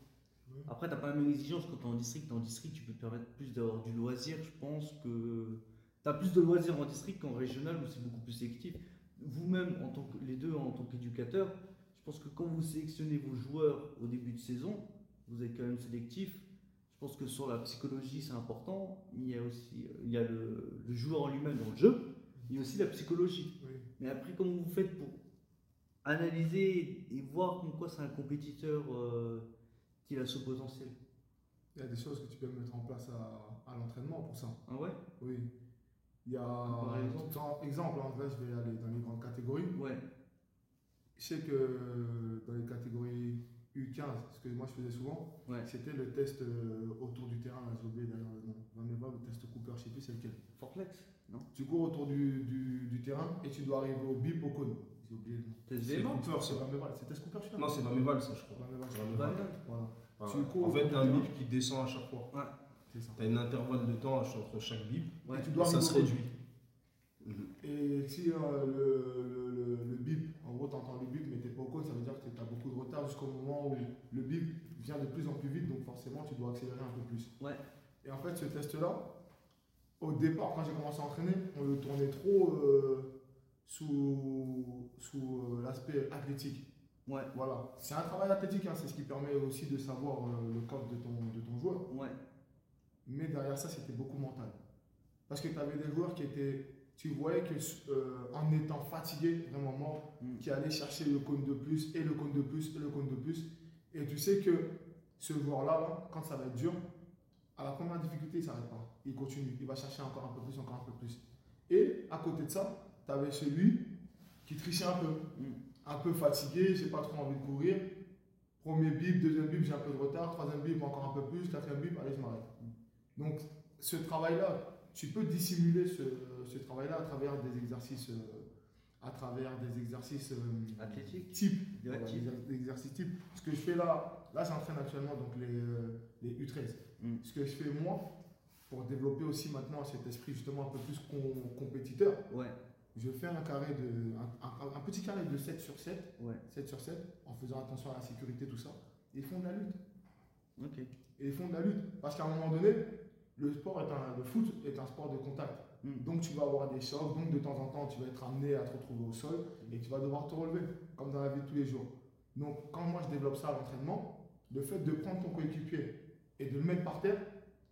Speaker 2: Après, tu n'as pas la même exigence quand tu es en district. En district, tu peux te permettre plus d'avoir du loisir. Je pense que tu as plus de loisirs en district qu'en régional où c'est beaucoup plus sélectif. Vous-même, en tant que, les deux en tant qu'éducateur, je pense que quand vous sélectionnez vos joueurs au début de saison, vous êtes quand même sélectif. Je pense que sur la psychologie, c'est important. Il y a aussi euh, il y a le, le joueur en lui-même dans le jeu. Il y a aussi la psychologie.
Speaker 1: Oui.
Speaker 2: Mais après, comment vous faites pour analyser et voir comme quoi c'est un compétiteur euh, qui a ce potentiel
Speaker 1: Il y a des choses que tu peux mettre en place à, à l'entraînement pour ça.
Speaker 2: Ah ouais?
Speaker 1: Oui. Il y a,
Speaker 2: Par exemple?
Speaker 1: hein, là je vais aller dans les grandes catégories.
Speaker 2: Ouais.
Speaker 1: Je sais que dans les catégories U15, ce que moi je faisais souvent,
Speaker 2: Ouais.
Speaker 1: c'était le test euh, autour du terrain. J'ai oublié d'ailleurs le nom. Le test Cooper, je sais plus c'est lequel.
Speaker 2: Fortlex Non?
Speaker 1: Tu cours autour du, du, du terrain et tu dois arriver au bip au cône. J'ai oublié le nom.
Speaker 2: Test
Speaker 3: C'est Cooper,
Speaker 1: C'est Meva, c'est test Cooper, je
Speaker 3: Non, c'est Maméval, ça, je crois.
Speaker 1: Voilà,
Speaker 3: Ouais. En fait,
Speaker 1: autour
Speaker 3: tu as un bip qui descend à chaque fois.
Speaker 1: c'est ça.
Speaker 3: Tu as un intervalle de temps entre chaque bip.
Speaker 2: Ouais.
Speaker 1: Et tu
Speaker 3: Et
Speaker 1: dois
Speaker 3: ça se réduit.
Speaker 1: Et si euh, le, le, le, le bip, en gros, tu entends le bip, mais tu n'es pas au cône, ça veut dire que tu as beaucoup de retard jusqu'au moment où le bip vient de plus en plus vite, donc forcément tu dois accélérer un peu plus.
Speaker 2: Ouais.
Speaker 1: Et en fait, ce test-là, au départ, quand j'ai commencé à entraîner, on le tournait trop euh, sous, sous euh, l'aspect athlétique.
Speaker 2: Ouais.
Speaker 1: Voilà. C'est un travail athlétique, hein, c'est ce qui permet aussi de savoir euh, le corps de ton, de ton joueur.
Speaker 2: Ouais.
Speaker 1: Mais derrière ça, c'était beaucoup mental. Parce que tu avais des joueurs qui étaient. Tu voyais que euh, en étant fatigué, vraiment mort,
Speaker 2: Mm.
Speaker 1: qui allaient chercher le cône de plus, et le cône de plus, et le cône de plus. Et tu sais que ce joueur-là, là, quand ça va être dur, à la première difficulté, il ne s'arrête pas. Il continue. Il va chercher encore un peu plus, encore un peu plus. Et à côté de ça, tu avais celui qui trichait un peu.
Speaker 2: Mm.
Speaker 1: Un peu fatigué, j'ai pas trop envie de courir. Premier bip, deuxième bip, j'ai un peu de retard. Troisième bip, encore un peu plus. Quatrième bip, allez, je m'arrête. Donc, ce travail-là, tu peux dissimuler ce, ce travail-là à travers des exercices, euh, à travers des exercices euh, type. Voilà,
Speaker 2: type.
Speaker 1: des exercices type. Ce que je fais là, là j'entraîne actuellement donc les, euh, les U13.
Speaker 2: Mm.
Speaker 1: Ce que je fais moi, pour développer aussi maintenant cet esprit justement un peu plus com- compétiteur,
Speaker 2: Ouais.
Speaker 1: Je fais un carré de un, un- un petit carré de 7 sur 7,
Speaker 2: Ouais.
Speaker 1: 7 sur 7, en faisant attention à la sécurité, tout ça. Et ils font de la lutte.
Speaker 2: Ok.
Speaker 1: Et ils font de la lutte. Parce qu'à un moment donné, le sport est un, le foot est un sport de contact.
Speaker 2: Mm.
Speaker 1: Donc tu vas avoir des chocs, donc de temps en temps tu vas être amené à te retrouver au sol et tu vas devoir te relever, comme dans la vie de tous les jours. Donc quand moi je développe ça à l'entraînement, le fait de prendre ton coéquipier et de le mettre par terre,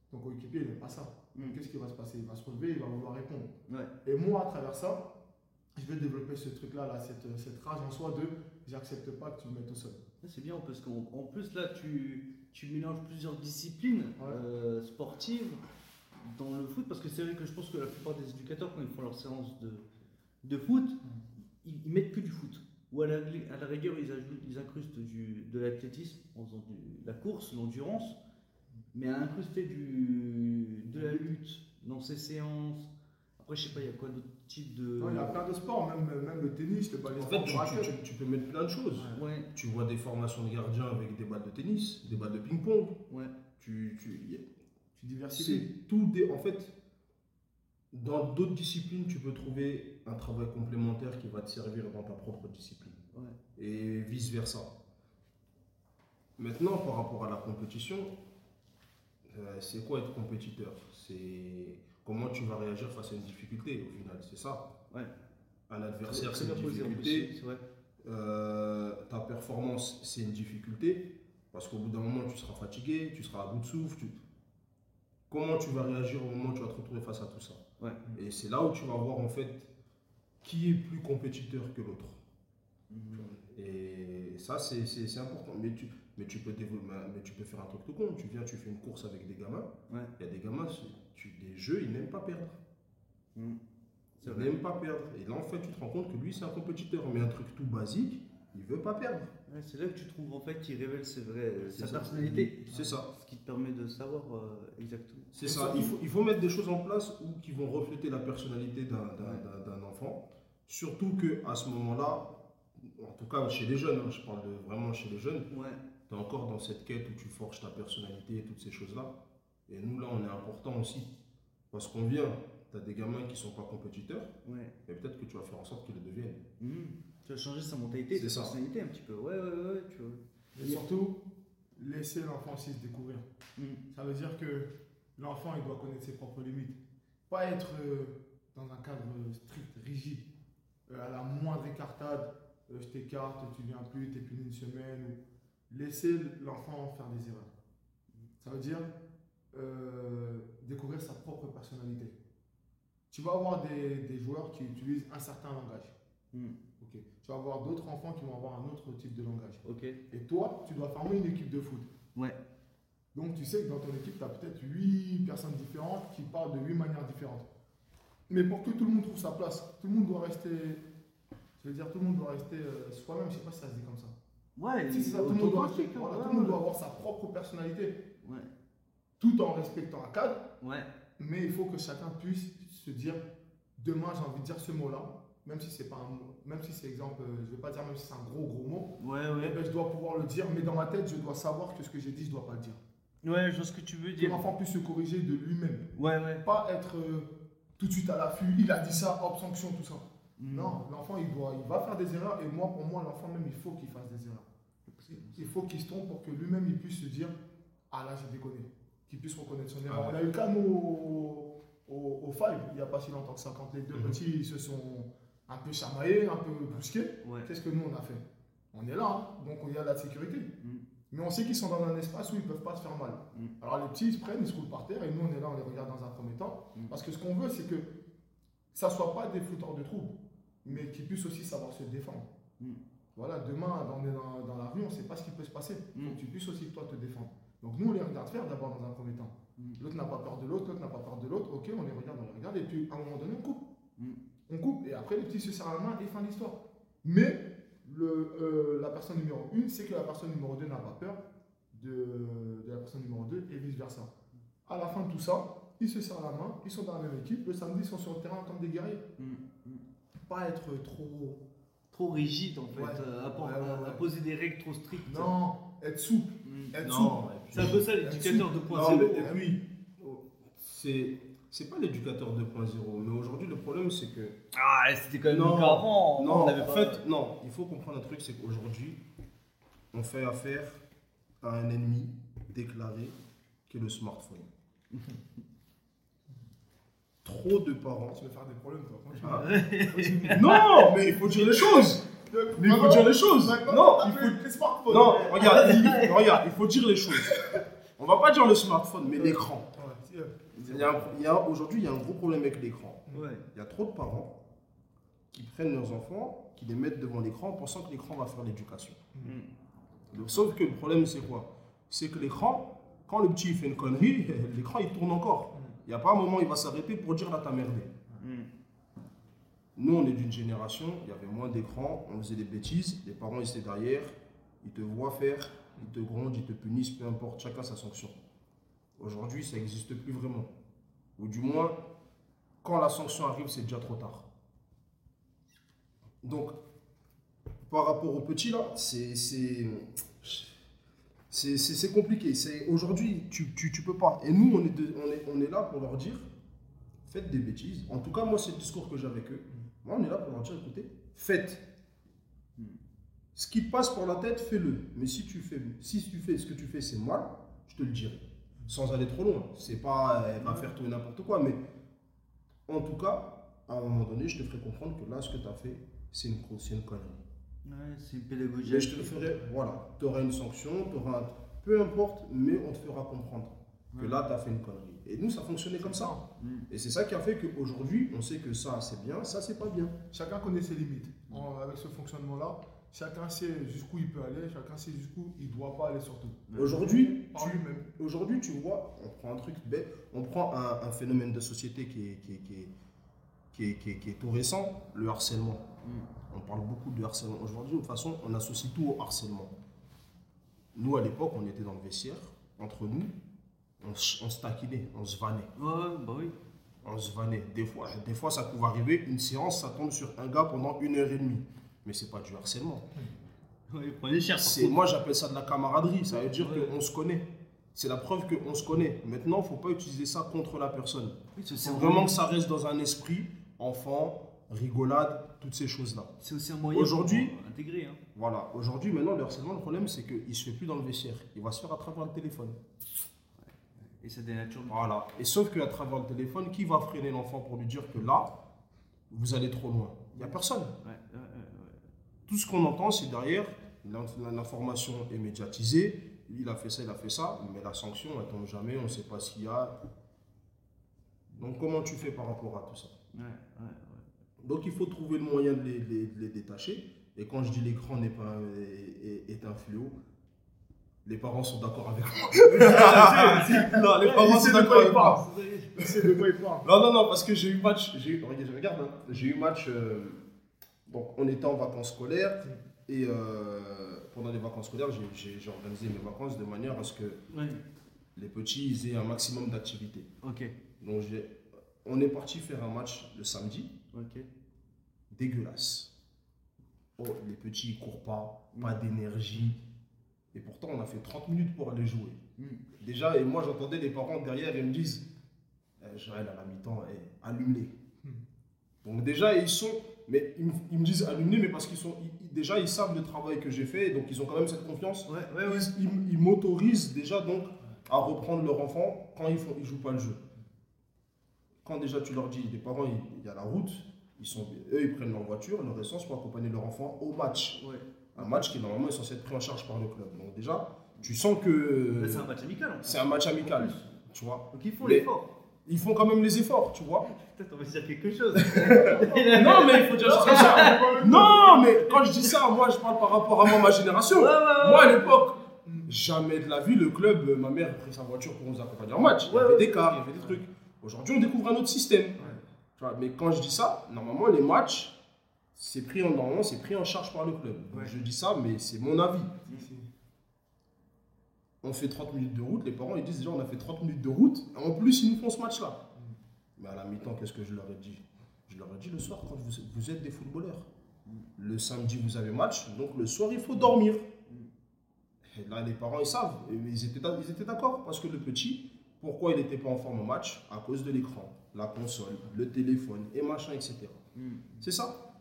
Speaker 1: ton coéquipier il n'aime pas ça.
Speaker 2: Mm.
Speaker 1: Qu'est-ce qui va se passer? Il va se relever, il va vouloir répondre.
Speaker 2: Ouais.
Speaker 1: Et moi à travers ça, je vais développer ce truc-là, là, cette, cette rage en soi de j'accepte pas que tu me mettes au sol.
Speaker 2: C'est bien parce qu'en en plus là tu, tu mélanges plusieurs disciplines
Speaker 1: Ouais.
Speaker 2: euh, sportives dans le foot parce que c'est vrai que je pense que la plupart des éducateurs quand ils font leur séance de, de foot ils, ils mettent que du foot ou à la, à la rigueur ils, ajoutent, ils incrustent du, de l'athlétisme en faisant du- la course, l'endurance mais à incruster du, de la lutte dans ces séances après je sais pas il y a quoi d'autres types de
Speaker 1: Non, il y a plein de sports, même, même le tennis, le
Speaker 3: En fait, tu, tu- tu- tu peux mettre plein de choses.
Speaker 2: ouais
Speaker 3: Tu vois des formations de gardiens avec des balles de tennis, des balles de ping-pong.
Speaker 2: ouais
Speaker 3: Tu,
Speaker 1: diversifies.
Speaker 3: tout des. En fait, dans d'autres disciplines, tu peux trouver un travail complémentaire qui va te servir dans ta propre discipline.
Speaker 2: Ouais.
Speaker 3: Et vice versa. Maintenant, par rapport à la compétition, c'est quoi être compétiteur? C'est comment tu vas réagir face à une difficulté au final, c'est ça.
Speaker 2: Ouais.
Speaker 3: Un adversaire, c'est une difficulté. Euh, ta performance, c'est une difficulté, parce qu'au bout d'un moment, tu seras fatigué, tu seras à bout de souffle. tu- Comment tu vas réagir au moment où tu vas te retrouver face à tout ça?
Speaker 2: Ouais.
Speaker 3: Et c'est là où tu vas voir en fait qui est plus compétiteur que l'autre.
Speaker 2: Mhm.
Speaker 3: Et ça, c'est important. Mais tu, mais, tu peux mais tu peux faire un truc tout con. Tu viens, tu fais une course avec des gamins.
Speaker 2: Ouais.
Speaker 3: Il y a des gamins, tu, des jeux, ils n'aiment pas perdre.
Speaker 2: Mhm. C'est
Speaker 3: Il
Speaker 2: vrai.
Speaker 3: n'aime pas perdre. Et là, en fait, tu te rends compte que lui, c'est un compétiteur. Mais un truc tout basique, il veut pas perdre.
Speaker 2: Ouais, c'est là que tu trouves en fait qu'il révèle ses vrais, sa
Speaker 3: ça.
Speaker 2: personnalité.
Speaker 3: C'est ça.
Speaker 2: Ce qui te permet de savoir euh, exactement.
Speaker 3: C'est ça. Il faut, il faut mettre des choses en place où, qui vont refléter la personnalité d'un enfant. Surtout que à ce moment-là, en tout cas chez les jeunes, hein, je parle de, vraiment chez les jeunes,
Speaker 2: Ouais,
Speaker 3: tu es encore dans cette quête où tu forges ta personnalité et toutes ces choses-là. Et nous, là, on est important aussi. Parce qu'on vient, tu as des gamins qui sont pas compétiteurs,
Speaker 2: ouais.
Speaker 3: et peut-être que tu vas faire en sorte qu'ils le deviennent.
Speaker 2: Mhm. Tu as changé sa mentalité, sa personnalité un petit peu. Ouais, ouais, ouais, tu vois.
Speaker 1: Et surtout, laisser l'enfant aussi se découvrir.
Speaker 2: Mhm.
Speaker 1: Ça veut dire que l'enfant, il doit connaître ses propres limites. Pas être euh, dans un cadre strict, rigide. Euh, à la moindre écartade, euh, je t'écarte, tu viens plus, tu es puni une semaine. ou- Laisser l'enfant faire des erreurs. Ça veut dire euh, découvrir sa propre personnalité. Tu vas avoir des, des joueurs qui utilisent un certain langage. Ok. Tu vas avoir d'autres enfants qui vont avoir un autre type de langage.
Speaker 2: Ok.
Speaker 1: Et toi, tu dois former une équipe de foot.
Speaker 2: Ouais.
Speaker 1: Donc tu sais que dans ton équipe, tu as peut-être 8 personnes différentes qui parlent de 8 manières différentes. Mais pour que tout le monde trouve sa place, tout le monde doit rester. Je veux dire, tout le monde doit rester euh, soi-même, je sais pas si ça se dit comme ça.
Speaker 2: Ouais,
Speaker 1: Si, ça, tout, le monde doit,
Speaker 2: authentique,
Speaker 1: voilà,
Speaker 2: ouais,
Speaker 1: tout le monde
Speaker 2: ouais.
Speaker 1: doit avoir sa propre personnalité,
Speaker 2: Ouais.
Speaker 1: tout en respectant un cadre,
Speaker 2: Ouais.
Speaker 1: mais il faut que chacun puisse se dire demain j'ai envie de dire ce mot-là, même si c'est pas un mot, même si c'est exemple, euh, je vais pas dire même si c'est un gros gros mot,
Speaker 2: Ouais,
Speaker 1: eh
Speaker 2: ouais.
Speaker 1: ben, je dois pouvoir le dire, mais dans ma tête, je dois savoir que ce que j'ai dit, je dois pas le dire.
Speaker 2: Ouais, je vois ce que tu veux
Speaker 1: Que
Speaker 2: dire.
Speaker 1: l'enfant puisse se corriger de lui-même.
Speaker 2: Ouais, ouais.
Speaker 1: Pas être euh, tout de suite à l'affût, il a dit ça, hop, sanction, tout ça.
Speaker 2: Mhm.
Speaker 1: Non, l'enfant, il, doit, il va faire des erreurs, et moi, pour moi, l'enfant même, il faut qu'il fasse des erreurs. Il faut qu'il se trompe pour que lui-même il puisse se dire Ah là, j'ai déconné. Qu'il puisse reconnaître son erreur.
Speaker 3: Ah
Speaker 1: On a eu le cas, nous, au, au, au Five, il n'y a pas si longtemps que ça, quand les deux
Speaker 3: Mhm.
Speaker 1: petits ils se sont un peu chamaillés, un peu brusqués.
Speaker 2: Ouais.
Speaker 1: Qu'est-ce que nous on a fait? On est là, hein, donc il y a la sécurité.
Speaker 2: Mm.
Speaker 1: Mais on sait qu'ils sont dans un espace où ils ne peuvent pas se faire mal.
Speaker 2: Mm.
Speaker 1: Alors les petits ils se prennent, ils se roulent par terre et nous on est là, on les regarde dans un premier temps.
Speaker 2: Mm.
Speaker 1: Parce que ce qu'on veut, c'est que ça ne soit pas des fouteurs de troubles, mais qu'ils puissent aussi savoir se défendre.
Speaker 2: Mm.
Speaker 1: Voilà, demain on est dans, dans la rue, on ne sait pas ce qui peut se passer. Il faut
Speaker 2: Mm.
Speaker 1: que tu puisses aussi toi te défendre. Donc nous on les regarde faire d'abord dans un premier temps.
Speaker 2: Mm.
Speaker 1: L'autre n'a pas peur de l'autre, l'autre n'a pas peur de l'autre. Ok, on les regarde, on les regarde et puis à un moment donné on coupe.
Speaker 2: Mm.
Speaker 1: On coupe et après les petits se serrent la main et fin d'histoire. Mais le, euh, la personne numéro 1, c'est que la personne numéro 2 n'a pas peur de, de la personne numéro 2 et vice-versa. À la fin de tout ça, ils se serrent la main, ils sont dans la même équipe, le samedi ils sont sur le terrain en tant que des guerriers.
Speaker 2: Mm.
Speaker 1: Pas être trop...
Speaker 2: Trop rigide en fait,
Speaker 1: Ouais.
Speaker 2: euh, à,
Speaker 1: Ouais, ouais,
Speaker 2: poser des règles trop strictes.
Speaker 1: Non, être souple,
Speaker 2: Mm.
Speaker 1: être
Speaker 3: Non,
Speaker 2: C'est un peu ça l'éducateur
Speaker 3: Non,
Speaker 2: 2.0.
Speaker 3: mais-
Speaker 1: Eh oui,
Speaker 3: c'est c'est pas l'éducateur 2.0, mais aujourd'hui le problème c'est que
Speaker 2: Ah, c'était quand même
Speaker 3: Non.
Speaker 2: mieux qu'avant.
Speaker 3: non,
Speaker 2: on avait
Speaker 3: fait non, il faut comprendre un truc, c'est qu'aujourd'hui on fait affaire à un ennemi déclaré qui est le smartphone. Trop de parents.
Speaker 1: tu vas faire des problèmes toi.
Speaker 3: Ah. Non, mais il faut dire les choses. Mais il faut dire les choses. Non, il
Speaker 1: fait
Speaker 3: faut
Speaker 1: les smartphones.
Speaker 3: Non, regarde, il, regarde, il faut dire les choses. On va pas dire le smartphone, mais l'écran. Aujourd'hui, il y a un gros problème avec l'écran.
Speaker 2: Ouais.
Speaker 3: Il y a trop de parents qui prennent leurs enfants, qui les mettent devant l'écran en pensant que l'écran va faire l'éducation.
Speaker 2: Mm.
Speaker 3: Sauf que le problème, c'est quoi? C'est que l'écran, quand le petit fait une connerie, l'écran il tourne encore. Il n'y a pas un moment où il va s'arrêter pour dire là, t'as merdé.
Speaker 2: Mm.
Speaker 3: Nous, on est d'une génération, il y avait moins d'écran, on faisait des bêtises, les parents ils étaient derrière, ils te voient faire, ils te grondent, ils te punissent, peu importe, chacun sa sanction. Aujourd'hui, ça n'existe plus vraiment. Ou du moins, quand la sanction arrive, c'est déjà trop tard. Donc, par rapport aux petits là, c'est c'est compliqué. Aujourd'hui, tu, tu peux pas. Et nous, on est, on est là pour leur dire, faites des bêtises. En tout cas, moi, c'est le discours que j'ai avec eux. Moi, on est là pour leur dire, écoutez, faites. Ce qui passe par la tête, fais-le. Mais si tu fais, si tu fais ce que tu fais, c'est mal, je te le dirai. Sans aller trop loin. C'est pas, elle va faire tout et n'importe quoi. Mais en tout cas, à un moment donné, je te ferai comprendre que là, ce que tu as fait, c'est une, une connerie.
Speaker 2: Ouais, c'est une pédagogie.
Speaker 3: Mais je te le ferai, voilà. Tu auras une sanction, tu auras. un- Peu importe, mais on te fera comprendre que là, tu as fait une connerie. Et nous, ça fonctionnait comme ça.
Speaker 2: Mm.
Speaker 3: Et c'est ça qui a fait qu'aujourd'hui, on sait que ça, c'est bien, ça, c'est pas bien.
Speaker 1: Chacun connaît ses limites. En- avec ce fonctionnement-là, chacun sait jusqu'où il peut aller, chacun sait jusqu'où il ne doit pas aller surtout.
Speaker 3: Aujourd'hui, tu. Aujourd'hui, tu vois, on prend un truc bête, on prend un, un phénomène de société qui est, qui, est, qui, est, qui, est, qui est- qui est tout récent, le harcèlement.
Speaker 2: Mm.
Speaker 3: On parle beaucoup de harcèlement. Aujourd'hui, de toute façon, on associe tout au harcèlement. Nous, à l'époque, on était dans le vestiaire, entre nous, on, se- on se taquinait, on se vannait.
Speaker 2: Ouais, bah oui.
Speaker 3: On se vannait. Des fois, des fois, ça pouvait arriver, une séance, ça tombe sur un gars pendant une heure et demie. Mais c'est pas du harcèlement.
Speaker 2: Ouais, prenez cher.
Speaker 3: moi, j'appelle ça de la camaraderie. Ça veut dire
Speaker 2: Ouais.
Speaker 3: qu'on se connaît. C'est la preuve qu'on se connaît. Maintenant, il ne faut pas utiliser ça contre la personne. Il faut vraiment que ça reste dans un esprit enfant, rigolade, toutes ces choses-là.
Speaker 2: C'est aussi un moyen
Speaker 3: Aujourd'hui-
Speaker 2: intégrer. Hein.
Speaker 3: Voilà. Aujourd'hui, maintenant, le harcèlement, le problème, c'est qu'il ne se fait plus dans le vestiaire. Il va se faire à travers le téléphone.
Speaker 2: Et ça dénature.
Speaker 3: Voilà. Et sauf qu'à travers le téléphone, qui va freiner l'enfant pour lui dire que là, vous allez trop loin? Il n'y a personne.
Speaker 2: Ouais, ouais.
Speaker 3: Tout ce qu'on entend, c'est derrière, l'in- l'information est médiatisée, il a fait ça, il a fait ça, mais la sanction, elle tombe jamais, on ne sait pas ce qu'il y a. Donc comment tu fais par rapport à tout ça?
Speaker 2: Ouais.
Speaker 3: Donc il faut trouver le moyen de les, les- de les détacher. Et quand je dis l'écran n'est pas un- est, est un fléau, les parents sont d'accord avec moi. non, les parents sont d'accord avec moi. Non, non, non, parce que j'ai eu match. J'ai eu, regarde, hein, j'ai eu match. euh, donc, on était en vacances scolaires. Et euh, pendant les vacances scolaires, j'ai- organisé mes vacances de manière à ce que les petits ils aient un maximum d'activité.
Speaker 2: Ok.
Speaker 3: Donc, j'ai- on est parti faire un match le samedi.
Speaker 2: Ok.
Speaker 3: Dégueulasse. Oh, les petits ils courent pas, pas d'énergie. Et pourtant, on a fait 30 minutes pour aller jouer.
Speaker 2: Mm.
Speaker 3: Déjà, et moi j'entendais les parents derrière, ils me disent eh, Joël, à la mi-temps, eh, allume-les.
Speaker 1: Hmm.
Speaker 3: Donc déjà, ils sont mais ils, me- ils me disent alumni, mais parce qu'ils sont. ils- déjà, ils savent le travail que j'ai fait, donc ils ont quand même cette confiance.
Speaker 2: Ouais, ouais, ouais.
Speaker 3: Ils, m'autorisent déjà donc à reprendre leur enfant quand ils ne ils jouent pas le jeu. Quand déjà tu leur dis, les parents, il y a la route, ils sont, eux, ils prennent leur voiture, leur essence pour accompagner leur enfant au match.
Speaker 2: Ouais.
Speaker 3: Un match qui normalement est censé être pris en charge par le club. Donc déjà, tu sens que
Speaker 2: Mais C'est un match amical. en fait.
Speaker 3: c'est un match amical, tu vois.
Speaker 2: Donc ils font l'effort.
Speaker 3: Ils font quand même les efforts, tu vois.
Speaker 2: Peut-être on va se dire quelque chose.
Speaker 3: Non, mais il faut dire ça. Non, mais quand je dis ça, moi, je parle par rapport à moi, ma génération.
Speaker 2: Ouais, ouais, ouais.
Speaker 3: Moi, à l'époque, jamais de la vie, le club, ma mère a pris sa voiture pour nous accompagner en match. Il y avait
Speaker 2: ouais.
Speaker 3: des cars, il y avait des trucs. Aujourd'hui, on découvre un autre système. Tu vois, mais quand je dis ça, normalement, les matchs, c'est pris en, normalement, c'est pris en charge par le club.
Speaker 2: Ouais.
Speaker 3: Je dis ça, mais c'est mon avis. On fait 30 minutes de route, les parents ils disent déjà on a fait 30 minutes de route, en plus ils nous font ce match-là. Mais à la mi-temps, qu'est-ce que je leur ai dit? Je leur ai dit le soir, quand vous, vous êtes des footballeurs, le samedi vous avez match, donc le soir il faut dormir. Et là les parents ils savent, et ils étaient, ils étaient d'accord, parce que le petit, pourquoi il n'était pas en forme au match À cause de l'écran, la console, le téléphone et machin, etc.
Speaker 2: Hmm.
Speaker 3: C'est ça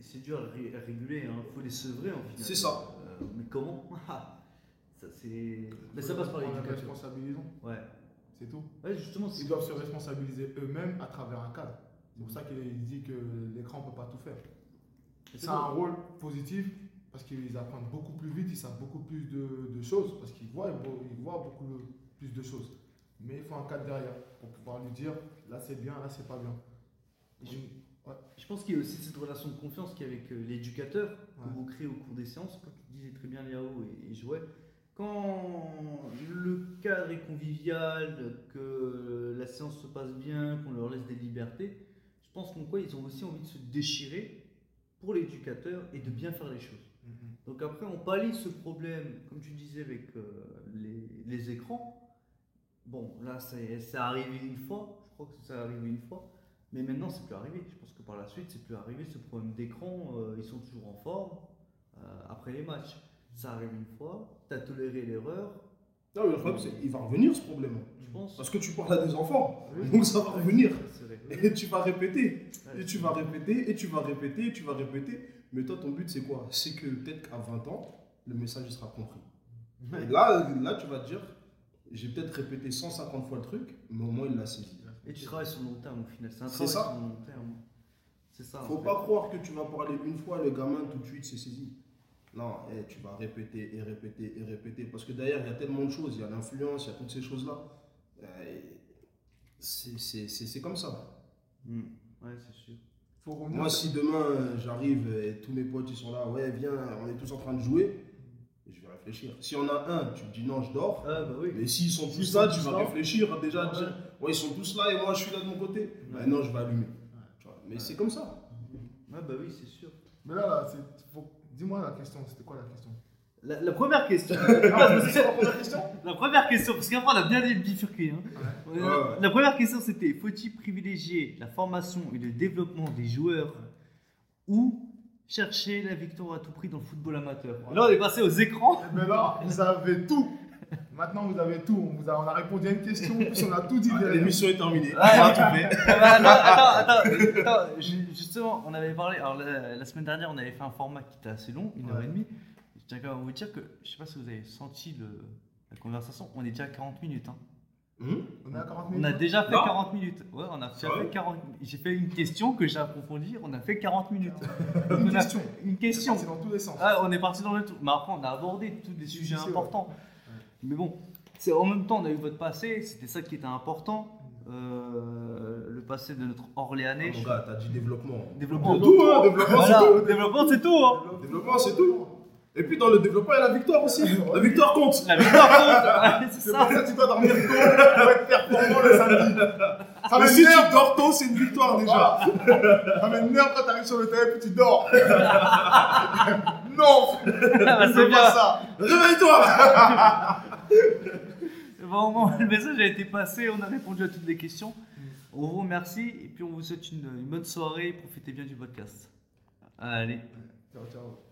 Speaker 2: C'est dur à, ré- à réguler, il faut les sevrer en final.
Speaker 3: C'est ça.
Speaker 2: Euh, mais comment Ça c'est. Mais ça passe par l'éducation.
Speaker 1: responsabilisons,
Speaker 2: Ouais.
Speaker 1: c'est tout.
Speaker 2: Ouais, justement.
Speaker 1: Ils doivent se responsabiliser eux-mêmes à travers un cadre. C'est pour ça qu'il dit que l'écran ne peut pas tout faire.
Speaker 2: c'est
Speaker 1: Ça a un rôle positif parce qu'ils apprennent beaucoup plus vite, ils savent beaucoup plus de, de choses, parce qu'ils voient, ils voient beaucoup plus de choses. Mais il faut un cadre derrière pour pouvoir lui dire là c'est bien, là c'est pas bien.
Speaker 2: Je, je pense qu'il y a aussi cette relation de confiance qu'il y a avec euh, l'éducateur que
Speaker 1: Ouais.
Speaker 2: vous créez au cours des séances, comme tu disais très bien Léo et, et Joël. Quand le cadre est convivial, que la séance se passe bien, qu'on leur laisse des libertés, je pense qu'en quoi ils ont aussi envie de se déchirer pour l'éducateur et de bien faire les choses. Donc après, on pallie ce problème, comme tu disais, avec euh, les, les écrans. Bon, là, c'est arrivé une fois, je crois que c'est arrivé une fois, mais maintenant, c'est plus arrivé. Je pense que par la suite, c'est plus arrivé. Ce problème d'écran, euh, ils sont toujours en forme euh, après les matchs. Ça arrive une fois, tu as toléré l'erreur,
Speaker 3: Non, mais le problème, c'est qu'il va revenir ce problème.
Speaker 2: je pense.
Speaker 3: Parce que tu parles à des enfants,
Speaker 1: Oui.
Speaker 3: donc ça va revenir. Et tu vas répéter. Et tu vas répéter, et tu vas répéter, et tu vas répéter. Mais toi, ton but, c'est quoi? C'est que peut-être qu'à 20 ans, le message sera compris. Et là, là, tu vas te dire, j'ai peut-être répété 150 fois le truc, mais au moins il l'a saisi.
Speaker 2: Et tu travailles sur le long terme au final. C'est
Speaker 3: ça.
Speaker 2: long terme. C'est ça.
Speaker 3: Faut
Speaker 2: fait.
Speaker 3: pas croire que tu vas parler une fois, le gamin tout de suite c'est saisi. Non, eh, tu vas répéter et répéter et répéter. Parce que derrière, il y a tellement de choses. Il y a l'influence, il y a toutes ces choses-là. Euh, c'est- comme ça.
Speaker 2: Hmm. Ouais, c'est sûr.
Speaker 1: Faut revenir
Speaker 3: Moi, si demain euh, j'arrive et tous mes potes ils sont là, ouais, viens, on est tous en train de jouer, je vais réfléchir. Si on a un, tu te dis non, je dors.
Speaker 2: Ah, bah oui.
Speaker 3: Mais s'ils sont tous là, tu
Speaker 1: tous
Speaker 3: vas
Speaker 1: là.
Speaker 3: réfléchir déjà,
Speaker 1: Ouais.
Speaker 3: dire, ouais, ils sont tous là et moi je suis là de mon côté. Bah non, je vais allumer. Mais c'est comme ça.
Speaker 2: Ouais, bah oui, c'est sûr.
Speaker 1: Mais là, là c'est- faut- dis-moi la question, c'était quoi la question?
Speaker 2: La, la première question.
Speaker 1: Ah, c'est la première question?
Speaker 2: La première question, parce qu'après on a bien bifurqué. Hein.
Speaker 1: Ouais.
Speaker 2: Euh,
Speaker 3: Ouais.
Speaker 2: La première question c'était faut-il privilégier la formation et le développement des joueurs ou chercher la victoire à tout prix dans le football amateur? Là on est passé aux écrans.
Speaker 1: Mais là, vous avez tout. Maintenant, vous avez tout. On, vous a, on a répondu à une question, en plus on a tout dit
Speaker 3: Ah. L'émission est terminée.
Speaker 2: Ouais.
Speaker 3: On a tout fait.
Speaker 2: Ah bah, non, attends, attends, attends, ju- justement, on avait parlé, alors la, la semaine dernière, on avait fait un format qui était assez long, une heure et demie. Je tiens quand même à vous dire que, je sais pas si vous avez senti le- la conversation, on est déjà à 40 minutes. hein.
Speaker 3: Hum
Speaker 1: On à 40
Speaker 2: On
Speaker 1: minutes.
Speaker 2: a déjà fait
Speaker 3: Non.
Speaker 2: 40 minutes. Ouais, on a déjà
Speaker 3: Ah
Speaker 2: fait 40 J'ai fait une question que j'ai approfondie, on a fait 40 minutes.
Speaker 1: Une
Speaker 2: On a-
Speaker 1: question.
Speaker 2: Une question.
Speaker 1: C'est dans tous les sens.
Speaker 2: Ah, on est parti dans le tout. Mais après, on a abordé tous les sujets importants. Mais bon, c'est en même temps, on a eu votre passé, c'était ça qui était important. Euh, le passé de notre
Speaker 3: Ah,
Speaker 2: Orléanais.
Speaker 3: Mon gars, t'as dit développement.
Speaker 2: Développement.
Speaker 3: C'est tout, hein, développement,
Speaker 2: Voilà,
Speaker 3: c'est tout.
Speaker 2: développement, c'est tout. Hein.
Speaker 3: Développement, c'est tout. Et puis dans le développement, il y a la victoire aussi. La victoire compte.
Speaker 2: La victoire compte. C'est ça.
Speaker 1: pour ça que tu dois dormir tôt pour être performant le samedi. Ça
Speaker 3: Mais si tu dors tôt, c'est une victoire déjà.
Speaker 1: Ça m'énerve quand t'arrives sur le terrain et puis tu dors. non
Speaker 2: Ah bah,
Speaker 1: c'est
Speaker 2: bien.
Speaker 1: pas ça.
Speaker 3: Réveille-toi.
Speaker 2: Bon, bon, le message a été passé, on a répondu à toutes les questions. On vous remercie et puis on vous souhaite une, une bonne soirée. Profitez bien du podcast. Allez.
Speaker 1: Ciao, ciao.